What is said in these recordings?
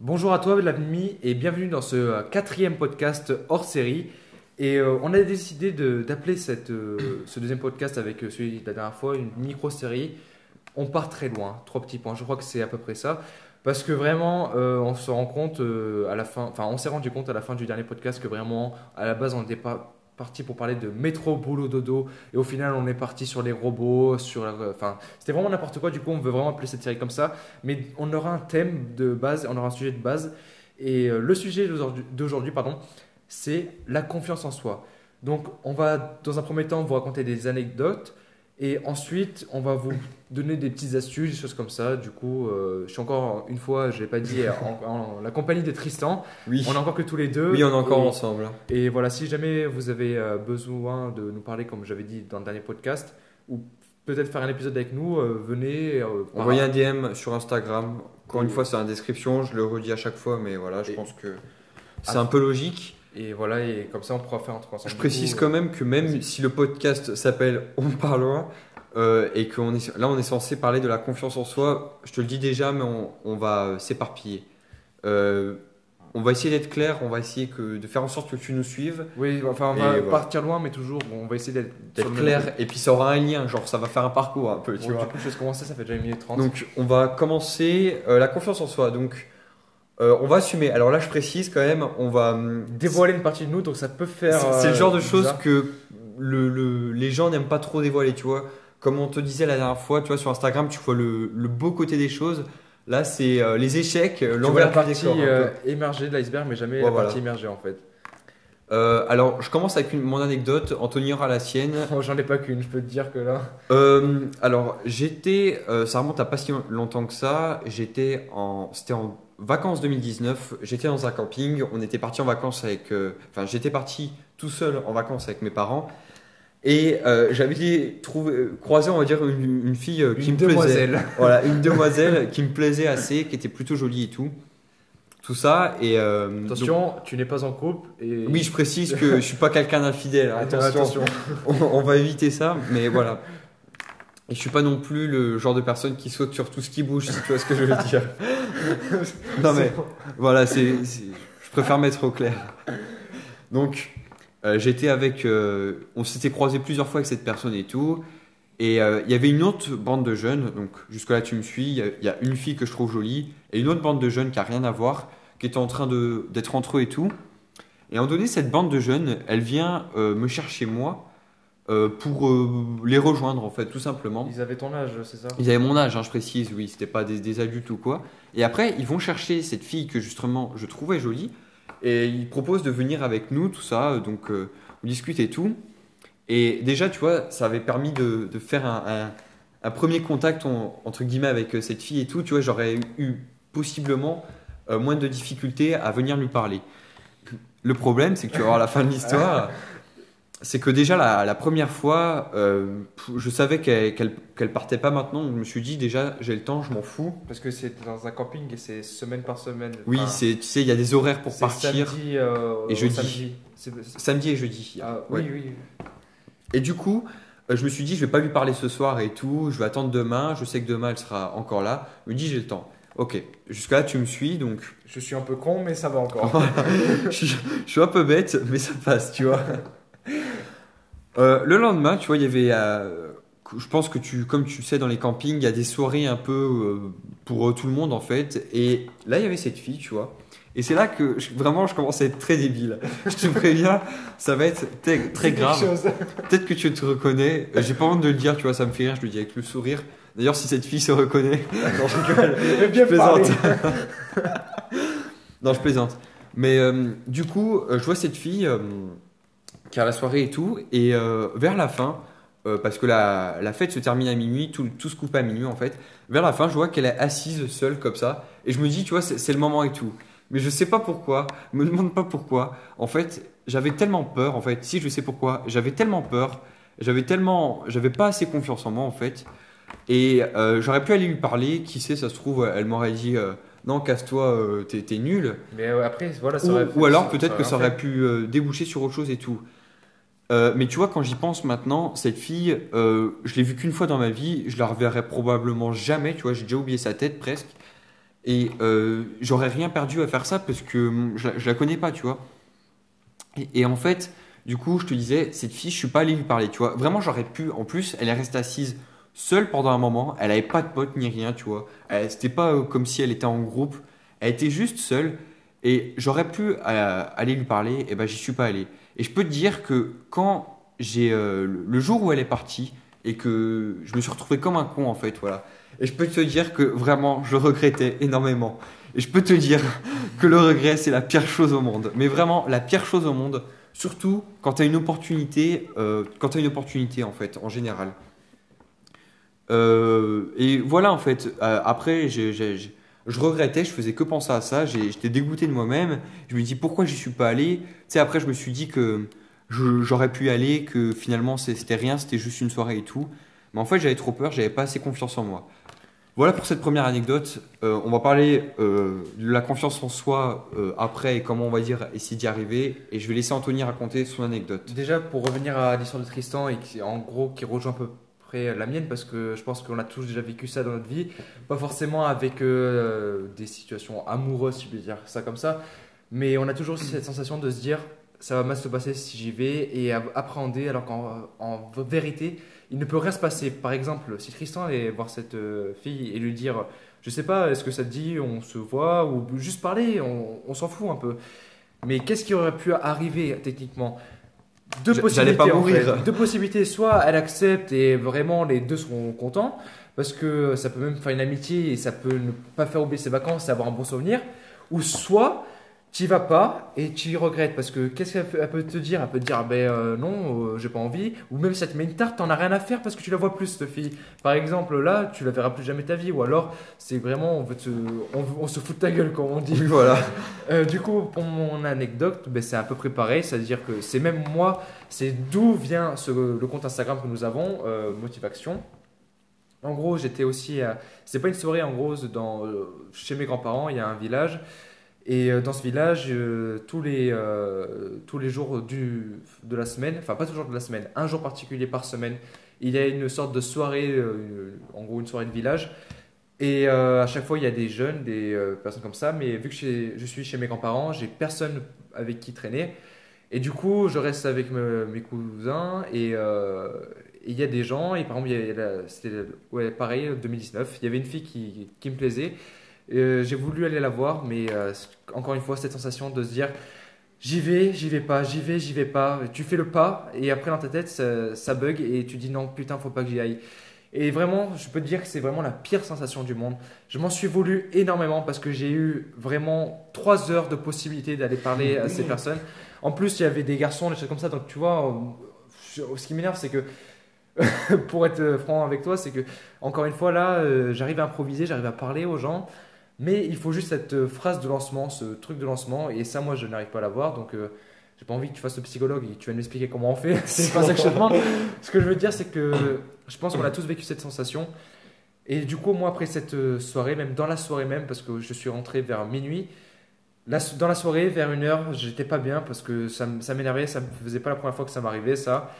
Bonjour à toi, l'ami, et bienvenue dans ce euh, quatrième podcast hors série. Et euh, on a décidé d'appeler euh, ce deuxième podcast avec celui de la dernière fois une micro-série. On part très loin, trois petits points. Je crois que c'est à peu près ça. Parce que vraiment, on se rend compte à la fin, on s'est rendu compte à la fin du dernier podcast que vraiment, à la base, on était pas parti pour parler de métro, boulot, dodo, et au final, on est parti sur les robots, sur, enfin, c'était vraiment n'importe quoi. Du coup, on veut vraiment appeler cette série comme ça. Mais on aura un thème de base, on aura un sujet de base. Et euh, le sujet d'aujourd'hui, pardon, c'est la confiance en soi. Donc, on va dans un premier temps vous raconter des anecdotes et ensuite on va vous donner des petites astuces, des choses comme ça. Du coup, euh, je suis encore une fois, je l'ai pas dit, en, en la compagnie de Tristan. Oui. On est encore que tous les deux. Oui, on est encore Et- ensemble. et voilà, si jamais vous avez euh, besoin de nous parler, comme j'avais dit dans le dernier podcast, ou peut-être faire un épisode avec nous, euh, venez. euh, Envoyez un DM sur Instagram. Encore une fois, c'est en description. Je le redis à chaque fois, mais voilà, je Et- pense que c'est un peu logique. Et voilà, et comme ça on pourra faire un truc ensemble. Je Du précise coup, quand même que même si le podcast s'appelle On parlera euh, et qu'on est là, on est censé parler de la confiance en soi. Je te le dis déjà, mais on, on va euh, s'éparpiller. Euh, on va essayer d'être clair. On va essayer que, de faire en sorte que tu nous suives, Oui, enfin on Et va voilà. partir loin, mais toujours, on va essayer d'être clair. Et puis ça aura un lien. Genre, ça va faire un parcours un peu. Tu Bon, vois. du coup, je vais commencer, ça fait déjà 1 minute 30. Donc, on va commencer euh, la confiance en soi. Donc, euh, on va assumer. Alors là, je précise quand même, on va. hum, dévoiler une partie de nous, donc ça peut faire. C'est c'est le euh, genre de choses bizarre. que le, le- les gens n'aiment pas trop dévoiler, tu vois. Comme on te disait la dernière fois, tu vois, sur Instagram, tu vois le, le beau côté des choses. Là, c'est euh, les échecs, euh, Tu vois la l'envers du partie décor. un peu. euh, émergée de l'iceberg, mais jamais Ouais, la voilà. partie immergée en fait. Euh, alors, je commence avec une- mon anecdote. Anthony aura la sienne. Oh, J'en ai pas qu'une, je peux te dire que là. Euh, alors, j'étais, euh, ça remonte à pas si longtemps que ça. J'étais en, c'était en vacances 2019. J'étais dans un camping. On était parti en vacances avec, euh, enfin, j'étais parti tout seul en vacances avec mes parents. Et euh, j'avais trouvé, euh, croisé, on va dire, une, une fille euh, qui Une me plaisait. demoiselle. Voilà, une demoiselle qui me plaisait assez, qui était plutôt jolie et tout. Tout ça. Et euh, donc- Attention, tu n'es pas en couple. Et... oui, je précise que je suis pas quelqu'un d'infidèle. hein, Attention attention. on, on va éviter ça, mais voilà. Et je suis pas non plus le genre de personne qui saute sur tout ce qui bouge, si tu vois ce que je veux dire. non mais voilà, c'est, je préfère mettre au clair. Donc euh, j'étais avec, euh, on s'était croisé plusieurs fois avec cette personne et tout, et euh, il y avait une autre bande de jeunes. Donc jusque là tu me suis. Il y a- il y, a une fille que je trouve jolie et une autre bande de jeunes qui a rien à voir, qui était en train de d'être entre eux et tout. Et à un moment donné, cette bande de jeunes, elle vient me chercher moi euh, pour euh, les rejoindre en fait, tout simplement. Ils avaient ton âge, c'est ça? Ils avaient mon âge, hein, je précise, oui, c'était pas des, des adultes ou quoi. Et après, ils vont chercher cette fille que justement je trouvais jolie et ils proposent de venir avec nous, tout ça. Donc euh, on discute et tout. Et déjà, tu vois, ça avait permis de, de faire un, un- un premier contact en- entre guillemets avec cette fille et tout. Tu vois, j'aurais eu possiblement moins de difficultés à venir lui parler. Le problème, c'est que tu vas voir la fin de l'histoire. C'est que déjà la, la première fois, euh, je savais qu'elle qu'elle partait pas maintenant, donc je me suis dit déjà j'ai le temps, je m'en fous. Parce que c'est dans un camping et c'est semaine par semaine. Oui, c'est tu sais il y a des horaires pour partir, Samedi, euh, et jeudi. samedi. Et jeudi. Ah, Ouais. Oui, oui. Et du coup, euh, je me suis dit je vais pas lui parler ce soir et tout, je vais attendre demain, je sais que demain elle sera encore là. Je me dis j'ai le temps. Ok, jusque là tu me suis donc Je suis un peu con, mais ça va encore. je, suis, je suis un peu bête, mais ça passe, tu vois. Euh, le lendemain, tu vois, il y avait. euh, je pense que tu, comme tu sais, dans les campings, il y a des soirées un peu euh, pour tout le monde en fait. Et là, il y avait cette fille, tu vois. Et c'est là que je- vraiment je commence à être très débile. Je te préviens, ça va être très, grave. Peut-être que tu te reconnais. J'ai pas honte de le dire, tu vois, ça me fait rire. Je le dis avec le sourire. D'ailleurs, si cette fille se reconnaît, non, je rigole. Bien Je plaisante. non, je plaisante. Mais du coup, je vois cette fille qui a la soirée et tout, et euh, vers la fin, euh, parce que la, la fête se termine à minuit, tout, tout se coupe à minuit en fait, vers la fin, je vois qu'elle est assise seule comme ça, et je me dis, tu vois, c'est le moment et tout. Mais je sais pas pourquoi, me demande pas pourquoi. En fait, j'avais tellement peur, en fait, si je sais pourquoi, j'avais tellement peur, j'avais tellement, j'avais pas assez confiance en moi en fait, et euh, j'aurais pu aller lui parler, qui sait, ça se trouve, elle m'aurait dit, euh, non, casse-toi, euh, t'es nul. Mais après, voilà, ça Ou, aurait ou alors ça- peut-être que ça aurait pu déboucher sur autre chose et tout. Euh, mais tu vois, quand j'y pense maintenant, cette fille, euh, je l'ai vue qu'une fois dans ma vie, je la reverrai probablement jamais, tu vois, j'ai déjà oublié sa tête presque. Et euh, j'aurais rien perdu à faire ça parce que hum, je, la- la connais pas, tu vois. Et, en fait, du coup, je te disais, cette fille, je suis pas allé lui parler, tu vois. Vraiment, j'aurais pu. En plus, elle est restée assise seule pendant un moment. Elle avait pas de pote ni rien, tu vois. C'était pas euh, comme si elle était en groupe. Elle était juste seule. Et j'aurais pu euh, aller lui parler, et ben j'y suis pas allé. Et je peux te dire que quand j'ai euh, le jour où elle est partie et que je me suis retrouvé comme un con en fait, voilà. Et je peux te dire que vraiment je regrettais énormément. Et je peux te dire que le regret c'est la pire chose au monde. Mais vraiment la pire chose au monde, surtout quand tu as une opportunité, euh, quand tu une opportunité en fait, en général. Euh, et voilà en fait. Après, j'ai- je regrettais, je faisais que penser à ça. J'étais dégoûté de moi-même. Je me dis pourquoi j'y suis pas allé? Tu sais, après, je me suis dit que j'aurais pu y aller, que finalement c'était rien, c'était juste une soirée et tout. Mais en fait, j'avais trop peur, j'avais pas assez confiance en moi. Voilà pour cette première anecdote. Euh, on va parler euh, de la confiance en soi euh, après et comment on va dire essayer d'y arriver. Et je vais laisser Anthony raconter son anecdote. Déjà, pour revenir à l'histoire de Tristan, et qui, en gros, qui rejoint à peu la mienne, parce que je pense qu'on a tous déjà vécu ça dans notre vie, pas forcément avec euh, des situations amoureuses, si je peux dire ça comme ça, mais on a toujours cette sensation de se dire, ça va mal se passer si j'y vais, et appréhender, alors qu'en en vérité, il ne peut rien se passer. Par exemple, si Tristan allait voir cette euh, fille et lui dire, je sais pas, est-ce que ça te dit, on se voit, ou juste parler, on s'en fout un peu. Mais qu'est-ce qui aurait pu arriver techniquement? Deux possibilités. en fait. Deux possibilités. Soit elle accepte et vraiment les deux seront contents, parce que ça peut même faire une amitié et ça peut ne pas faire oublier ses vacances et avoir un bon souvenir. Ou soit tu vas pas et tu regrettes parce que qu'est-ce qu'elle peut, elle peut te dire? Elle peut te dire ah ben euh, non, euh, j'ai pas envie. Ou même si elle te met une tarte, t'en as rien à faire parce que tu la vois plus cette fille. Par exemple là, tu la verras plus jamais ta vie. Ou alors c'est vraiment on veut te, on, on se fout de ta gueule comme on dit. Voilà. Euh, du coup, pour mon anecdote, ben, c'est à peu près pareil, c'est-à-dire que c'est même moi, c'est d'où vient ce- le compte Instagram que nous avons, Motivation. En gros, j'étais aussi, à- c'est pas une soirée, en gros, dans, chez mes grands-parents, il y a un village, et euh, dans ce village, euh, tous les, euh, tous les jours du, de la semaine, enfin pas toujours de la semaine, un jour particulier par semaine, il y a une sorte de soirée, en gros une soirée de village, et à chaque fois, il y a des jeunes, des personnes comme ça. Mais vu que je suis chez mes grands-parents, j'ai personne avec qui traîner. Et du coup, je reste avec me- mes cousins. Et il y a des gens. Et par exemple, c'était ouais, pareil, 2019. Il y avait une fille qui, qui me plaisait. Euh, j'ai voulu aller la voir. Mais euh, encore une fois, cette sensation de se dire j'y vais, j'y vais pas, j'y vais, j'y vais pas. Tu fais le pas. Et après, dans ta tête, ça, ça bug. Et tu dis non, putain, faut pas que j'y aille. Et vraiment, je peux te dire que c'est vraiment la pire sensation du monde. Je m'en suis voulu énormément parce que j'ai eu vraiment trois heures de possibilité d'aller parler à ces personnes. En plus, il y avait des garçons, des choses comme ça. Donc, tu vois, euh, ce qui m'énerve, c'est que, pour être franc avec toi, c'est que, encore une fois, là, j'arrive à improviser, j'arrive à parler aux gens. Mais il faut juste cette euh, phrase de lancement, ce truc de lancement. Et ça, moi, je n'arrive pas à l'avoir. Donc, euh, j'ai pas envie que tu fasses le psychologue et que tu vas m'expliquer comment on fait. c'est pas ça que je demande. Ce que je veux dire, c'est que je pense qu'on a tous vécu cette sensation. Et du coup, moi, après cette euh, soirée, même dans la soirée même, parce que je suis rentré vers minuit, la- dans la soirée, vers une heure, j'étais pas bien parce que ça m'énervait, ça me faisait pas la première fois que ça m'arrivait, ça.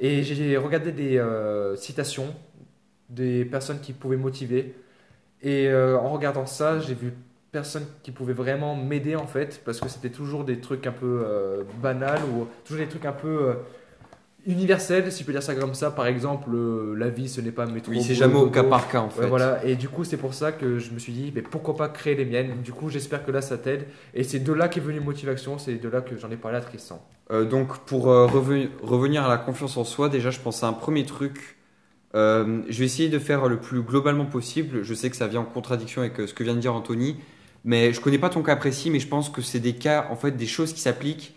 Et j'ai regardé des euh, citations des personnes qui pouvaient motiver. Et euh, en regardant ça, j'ai vu personne qui pouvait vraiment m'aider en fait, parce que c'était toujours des trucs un peu euh, banals ou toujours des trucs un peu euh, universels, si je peux dire ça comme ça. Par exemple, euh, la vie, ce n'est pas métro. Oui, c'est jamais au cas par cas en fait. Ouais, voilà, et du coup, c'est pour ça que je me suis dit, mais pourquoi pas créer les miennes? Du coup, j'espère que là, ça t'aide. Et c'est de là qu'est venue Motivation, c'est de là que j'en ai parlé à Tristan. Donc pour reven- revenir à la confiance en soi, déjà je pense à un premier truc. Euh, je vais essayer de faire le plus globalement possible. Je sais que ça vient en contradiction avec euh, ce que vient de dire Anthony, mais je connais pas ton cas précis, mais je pense que c'est des cas, en fait, des choses qui s'appliquent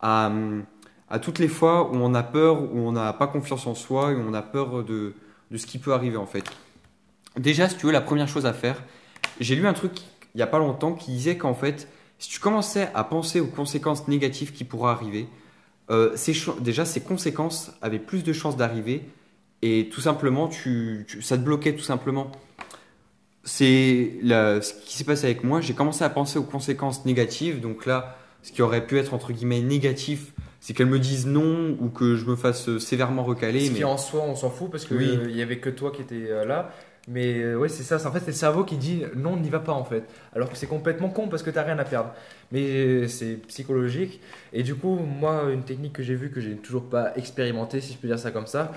à, à toutes les fois où on a peur, où on n'a pas confiance en soi, où on a peur de, ce qui peut arriver en fait. Déjà, si tu veux, la première chose à faire, j'ai lu un truc il y a pas longtemps qui disait qu'en fait, si tu commençais à penser aux conséquences négatives qui pourraient arriver, euh, déjà ces conséquences avaient plus de chances d'arriver et tout simplement, tu, tu- ça te bloquait tout simplement. C'est ce qui s'est passé avec moi. J'ai commencé à penser aux conséquences négatives. Donc là, ce qui aurait pu être entre guillemets négatif, c'est qu'elles me disent non ou que je me fasse euh, sévèrement recaler. Ce mais- qui en soi, on s'en fout parce qu'il Oui. n'y avait que toi qui étais euh, là. Mais euh, ouais, c'est ça. En fait, c'est le cerveau qui dit non, n'y va pas en fait. Alors que c'est complètement con parce que t'as rien à perdre. Mais euh, c'est psychologique. Et du coup, moi, une technique que j'ai vue, que j'ai toujours pas expérimentée, si je peux dire ça comme ça,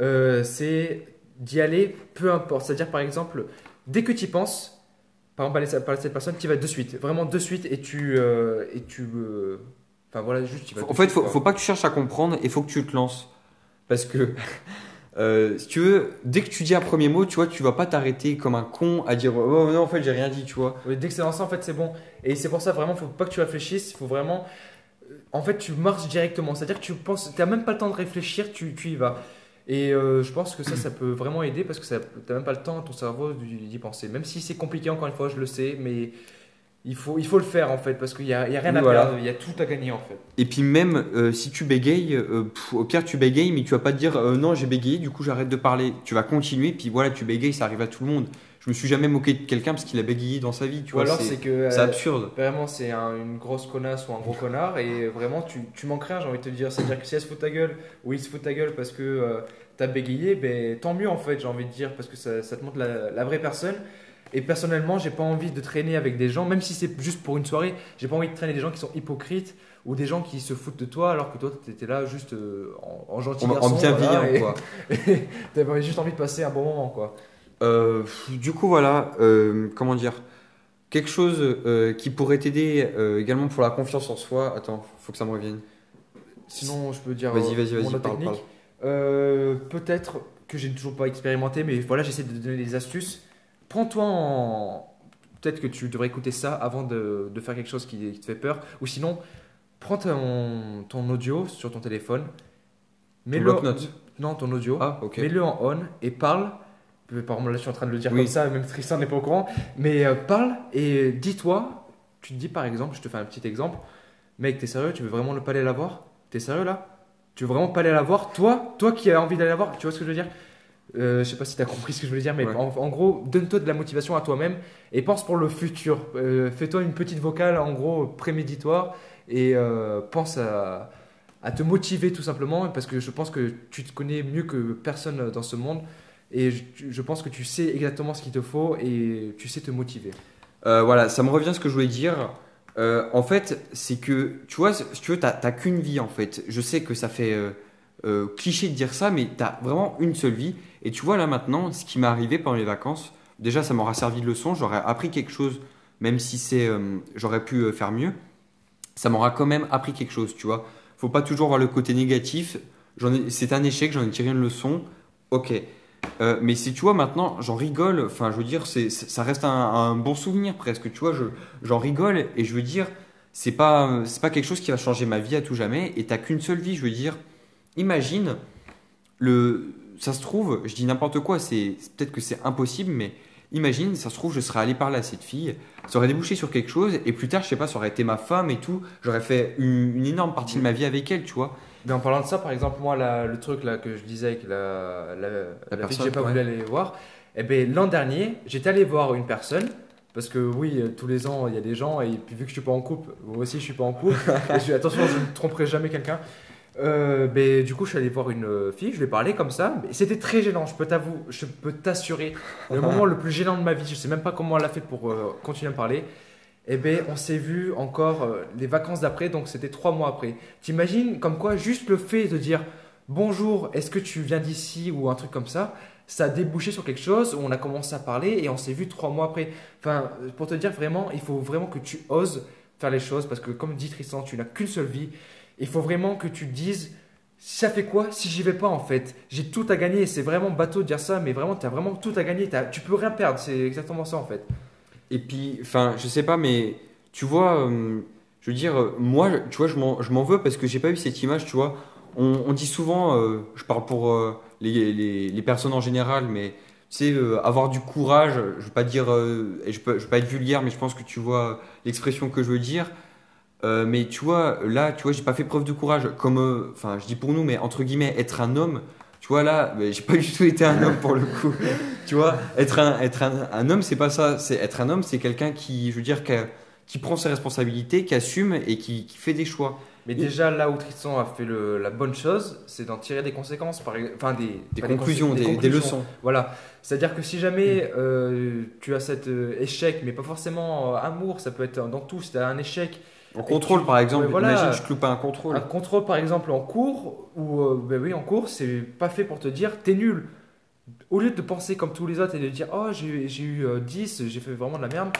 euh, c'est d'y aller peu importe. C'est-à-dire, par exemple, dès que tu y penses, par exemple, parler, de cette personne, tu y vas de suite. Vraiment de suite et tu. euh, et tu euh, Enfin voilà, juste tu vas. En fait, suite, faut, faut pas que tu cherches à comprendre et faut que tu te lances. Parce que, euh, si tu veux, dès que tu dis un premier mot, tu vois, tu vas pas t'arrêter comme un con à dire Oh non, en fait, j'ai rien dit, tu vois. Oui, dès que c'est lancé, en fait, c'est bon. Et c'est pour ça, vraiment, faut pas que tu réfléchisses. Faut vraiment. En fait, tu marches directement. C'est-à-dire que tu penses. Tu même pas le temps de réfléchir, tu, tu y vas. Et euh, je pense que ça, ça peut vraiment aider parce que tu n'as même pas le temps, ton cerveau, d'y penser. Même si c'est compliqué, encore une fois, je le sais, mais il faut, il faut le faire en fait parce qu'il n'y a, a rien à voilà. perdre, il y a tout à gagner en fait. Et puis même euh, si tu bégayes, euh, pff, au pire tu bégayes, mais tu vas pas te dire non j'ai bégayé, du coup j'arrête de parler. Tu vas continuer, puis voilà tu bégayes, ça arrive à tout le monde. Je me suis jamais moqué de quelqu'un parce qu'il a bégayé dans sa vie, tu Ou vois. alors c'est c'est que. c'est euh, absurde. Vraiment, c'est un- une grosse connasse ou un gros connard, et vraiment, tu, tu manques rien, j'ai envie de te dire. C'est-à-dire que si elle se fout ta gueule, ou il se fout ta gueule parce que euh, t'as bégayé, ben, tant mieux en fait, j'ai envie de dire, parce que ça, ça te montre la, la vraie personne. Et personnellement, j'ai pas envie de traîner avec des gens, même si c'est juste pour une soirée, j'ai pas envie de traîner des gens qui sont hypocrites ou des gens qui se foutent de toi alors que toi t'étais là juste euh, en, en gentil En, en garçon. bienveillant voilà, et- quoi. T'avais juste envie de passer un bon moment quoi. Euh, du coup voilà, euh, comment dire, quelque chose euh, qui pourrait t'aider également pour la confiance en soi. Attends, faut que ça me revienne. Sinon, je peux dire Vas-y, vas-y, vas-y, parle, Peut-être que j'ai toujours pas expérimenté, mais voilà, j'essaie de te donner des astuces. Prends-toi en. Peut-être que tu devrais écouter ça avant de, de faire quelque chose qui, qui te fait peur. Ou sinon, prends ton, ton audio sur ton téléphone. Mets-le. Non, ton audio. Ah ok. Mets-le en on et parle. Par exemple, là, je suis en train de le dire Oui. comme ça, même Tristan n'est pas au courant. Mais euh, parle et dis-toi. Tu te dis par exemple, je te fais un petit exemple. Mec, t'es sérieux Tu veux vraiment ne pas aller la voir T'es sérieux là? Tu veux vraiment pas aller la voir Toi, toi qui as envie d'aller la voir, tu vois ce que je veux dire? Euh, Je sais pas si t'as compris ce que je voulais dire, mais Ouais. en, en gros, donne-toi de la motivation à toi-même et pense pour le futur. Euh, Fais-toi une petite vocale, en gros, préméditoire et euh, pense à, à te motiver tout simplement parce que je pense que tu te connais mieux que personne dans ce monde et je, pense que tu sais exactement ce qu'il te faut et tu sais te motiver. Euh, voilà, ça me revient ce que je voulais dire. Euh, en fait, c'est que, tu vois, si tu veux, t'as qu'une vie en fait. Je sais que ça fait euh, cliché de dire ça, mais t'as vraiment une seule vie. Et tu vois, là maintenant, ce qui m'est arrivé pendant les vacances, déjà, ça m'aura servi de leçon. J'aurais appris quelque chose, même si c'est, j'aurais pu faire mieux. Ça m'aura quand même appris quelque chose, tu vois. Faut pas toujours voir le côté négatif. C'est un échec, j'en ai tiré une leçon. Ok. Euh, mais si tu vois maintenant, j'en rigole. Enfin, je veux dire, c'est, ça reste un, un bon souvenir presque. Tu vois, je, j'en rigole et je veux dire, c'est pas, c'est pas quelque chose qui va changer ma vie à tout jamais. Et t'as qu'une seule vie. Je veux dire, imagine le, ça se trouve, je dis n'importe quoi. C'est c'est- peut-être que c'est impossible, mais imagine, ça se trouve, je serais allé parler à cette fille. Ça aurait débouché sur quelque chose et plus tard, je sais pas, ça aurait été ma femme et tout. J'aurais fait une, une énorme partie de ma vie avec elle, tu vois. Mais en parlant de ça, par exemple, moi, la- le truc là que je disais avec la, la, la personne, que j'ai pas ouais. voulu aller voir, eh ben, l'an dernier, j'étais allé voir une personne. Parce que oui, euh, tous les ans, il y a des gens, et puis vu que je suis pas en couple, moi aussi je suis pas en couple, et je- attention, je ne tromperai jamais quelqu'un. Euh, ben, du coup, je suis allé voir une euh, fille, je lui ai parlé comme ça, c'était très gênant, je peux t'avouer, je peux t'assurer, le moment le plus gênant de ma vie, je sais même pas comment elle a fait pour euh, continuer à me parler. Eh ben, on s'est vu encore euh, les vacances d'après, donc c'était trois mois après. T'imagines comme quoi juste le fait de dire bonjour, est-ce que tu viens d'ici ou un truc comme ça, ça a débouché sur quelque chose où on a commencé à parler et on s'est vu trois mois après. Enfin, pour te dire vraiment, il faut vraiment que tu oses faire les choses parce que comme dit Tristan, tu n'as qu'une seule vie. Il faut vraiment que tu dises ça fait quoi si j'y vais pas en fait? J'ai tout à gagner, c'est vraiment bateau de dire ça, mais vraiment tu as vraiment tout à gagner, tu peux rien perdre, c'est exactement ça en fait. Et puis, enfin, je sais pas, mais tu vois, euh, je veux dire, euh, moi, tu vois, je m'en veux parce que j'ai pas eu cette image, tu vois. On, on dit souvent, euh, je parle pour les, les, personnes en général, mais tu sais, avoir du courage, je veux pas dire, je peux, je veux pas être vulgaire, mais je pense que tu vois l'expression que je veux dire. Mais tu vois, là, tu vois, j'ai pas fait preuve de courage, comme, enfin, je dis pour nous, mais entre guillemets, être un homme. Vois là, j'ai pas du tout été un homme pour le coup. tu vois, être un, être un, un homme, c'est pas ça. C'est être un homme, c'est quelqu'un qui, je veux dire, qui, a- qui prend ses responsabilités, qui assume et qui, qui fait des choix. Mais déjà, là où Tristan a fait le- la bonne chose, c'est d'en tirer des conséquences, par, enfin des, Des conclusions, des, des conclusions. leçons. Voilà. C'est-à-dire que si jamais euh, tu as cet euh, échec, mais pas forcément euh, amour, ça peut être dans tout. Si tu as un échec, En contrôle, tu- par exemple, voilà. imagine, tu te loupes un contrôle. un contrôle par exemple en cours, ou euh, ben oui, en cours, c'est pas fait pour te dire t'es nul. Au lieu de penser comme tous les autres et de dire oh j'ai j'ai eu euh, 10, j'ai fait vraiment de la merde,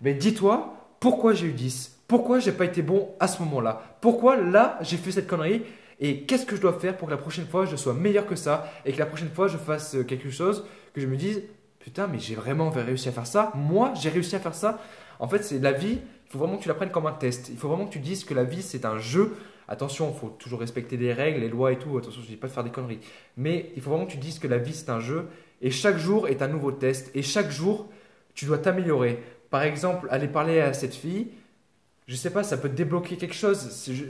ben dis-toi pourquoi j'ai eu 10 Pourquoi j'ai pas été bon à ce moment-là? Pourquoi là j'ai fait cette connerie? Et qu'est-ce que je dois faire pour que la prochaine fois je sois meilleur que ça et que la prochaine fois je fasse euh, quelque chose que je me dise putain mais j'ai vraiment réussi à faire ça? Moi j'ai réussi à faire ça? En fait c'est la vie, il faut vraiment que tu la prennes comme un test. Il faut vraiment que tu dises que la vie c'est un jeu. Attention, il faut toujours respecter les règles, les lois et tout. Attention, je dis pas de faire des conneries. Mais il faut vraiment que tu dises que la vie c'est un jeu et chaque jour est un nouveau test et chaque jour tu dois t'améliorer. Par exemple, aller parler à cette fille, je sais pas, ça peut débloquer quelque chose.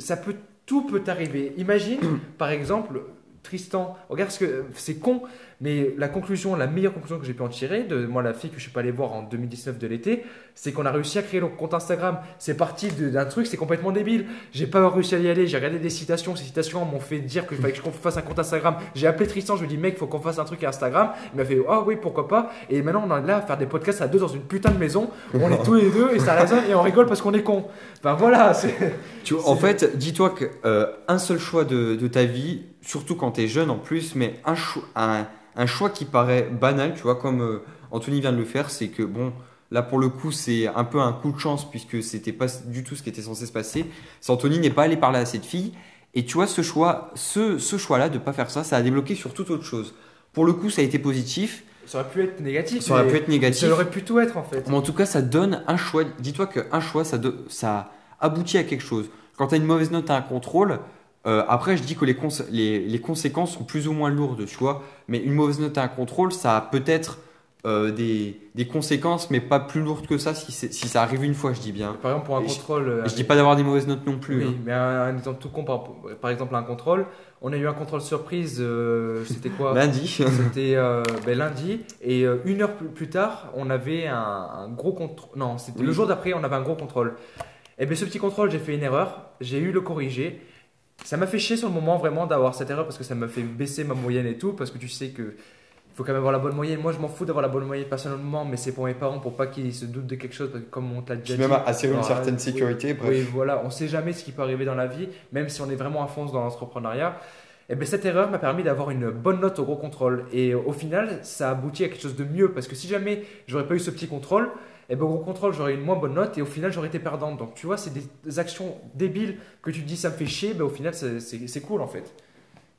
Ça peut, tout peut t'arriver. Imagine, par exemple, Tristan, regarde ce que c'est con, mais la conclusion, la meilleure conclusion que j'ai pu en tirer de moi, la fille que je suis pas allé voir en 2019 de l'été, c'est qu'on a réussi à créer le compte Instagram. C'est parti d'un truc, c'est complètement débile. J'ai pas réussi à y aller. J'ai regardé des citations. Ces citations m'ont fait dire qu'il fallait que je fasse un compte Instagram. J'ai appelé Tristan. Je lui ai dit, mec, faut qu'on fasse un truc à Instagram. Il m'a fait, ah oui, pourquoi pas. Et maintenant, on est là à faire des podcasts à deux dans une putain de maison. On est tous les deux et ça résonne et on rigole parce qu'on est con. Enfin voilà. c'est- Tu en fait, dis-toi que euh, seul choix de ta vie, surtout quand tu es jeune en plus, mais un, cho- un, un choix qui paraît banal, tu vois, comme euh, Anthony vient de le faire, c'est que bon, là pour le coup, c'est un peu un coup de chance puisque c'était pas du tout ce qui était censé se passer. C'est Anthony n'est pas allé parler à cette fille. Et tu vois, ce choix, ce, ce choix-là de pas faire ça, ça a débloqué sur toute autre chose. Pour le coup, ça a été positif, Ça aurait pu être négatif. ça aurait pu être négatif. Ça aurait pu tout être en fait. Mais en tout cas, ça donne un choix. Dis-toi qu'un choix, ça, ça aboutit à quelque chose. Quand tu as une mauvaise note à un contrôle, euh, après, je dis que les, cons- les, les conséquences sont plus ou moins lourdes, tu vois. Mais une mauvaise note à un contrôle, ça a peut-être euh, des, des conséquences, mais pas plus lourdes que ça si, ça arrive une fois, je dis bien. Par exemple, pour un Et je- contrôle. euh, je dis pas d'avoir des mauvaises notes non plus. Oui, hein. mais un, un exemple tout con, par, par exemple un contrôle. On a eu un contrôle surprise, euh, c'était quoi? Lundi. C'était ben, lundi, et une heure plus, plus tard, on avait un, un gros contrôle. Non, c'était Oui. le jour d'après, on avait un gros contrôle. Et bien ce petit contrôle, j'ai fait une erreur, j'ai eu le corriger. Ça m'a fait chier sur le moment vraiment d'avoir cette erreur parce que ça m'a fait baisser ma moyenne et tout, parce que tu sais que faut quand même avoir la bonne moyenne. Moi, je m'en fous d'avoir la bonne moyenne personnellement, mais c'est pour mes parents pour pas qu'ils se doutent de quelque chose, parce que comme on te l'a déjà dit. même assurer une certaine oui, sécurité, bref. oui, voilà, on sait jamais ce qui peut arriver dans la vie, même si on est vraiment à fond dans l'entrepreneuriat. Et bien cette erreur m'a permis d'avoir une bonne note au gros contrôle. Et au final, ça a abouti à quelque chose de mieux. Parce que si jamais j'aurais pas eu ce petit contrôle, et ben au contrôle, j'aurais eu une moins bonne note. Et au final, j'aurais été perdant. Donc tu vois, c'est des actions débiles que tu te dis ça me fait chier. Ben, au final, c'est- cool en fait.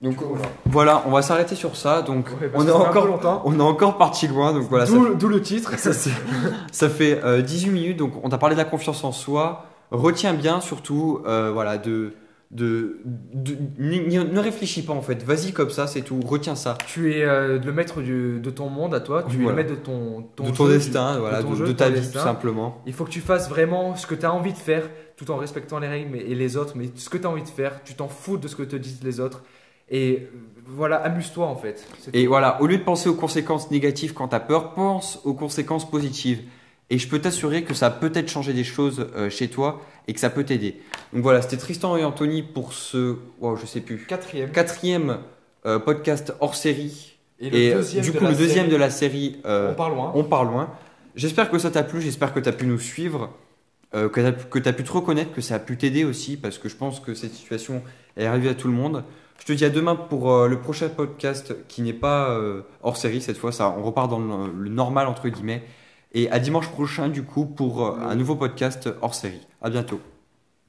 Donc voilà. voilà, on va s'arrêter sur ça. Donc Ouais, on, est encore, longtemps. on est encore parti loin. Donc voilà, D'où le titre. Ça, fait euh, 18 minutes, donc on t'a parlé de la confiance en soi. Retiens bien surtout, euh, voilà, de, de, ne réfléchis pas en fait. Vas-y comme ça, c'est tout. Retiens ça. Tu es euh, le maître du- de ton monde à toi. Tu es le maître de ton, ton de ton jeu, destin, du- voilà, ton de, jeu, de ton ta vie tout simplement. Il faut que tu fasses vraiment ce que tu as envie de faire tout en respectant les règles mais- et les autres, mais ce que tu as envie de faire, tu t'en fous de ce que te disent les autres. Et voilà, amuse-toi en fait. Et tout. voilà, au lieu de penser aux conséquences négatives quand t'as peur, pense aux conséquences positives. Et je peux t'assurer que ça peut peut-être changer des choses euh, chez toi et que ça peut t'aider. Donc voilà, c'était Tristan et Anthony pour ce, wow, je sais plus, Quatrième. quatrième euh, podcast hors série. Et euh, du coup, le deuxième série, de la série, On part loin. On part loin. J'espère que ça t'a plu, j'espère que tu as pu nous suivre, euh, que tu as, pu te reconnaître, que ça a pu t'aider aussi, parce que je pense que cette situation est arrivée à tout le monde. Je te dis à demain pour euh, le prochain podcast qui n'est pas euh, hors série cette fois, ça, on repart dans le, le normal entre guillemets. Et à dimanche prochain du coup pour euh, un nouveau podcast hors série. À bientôt.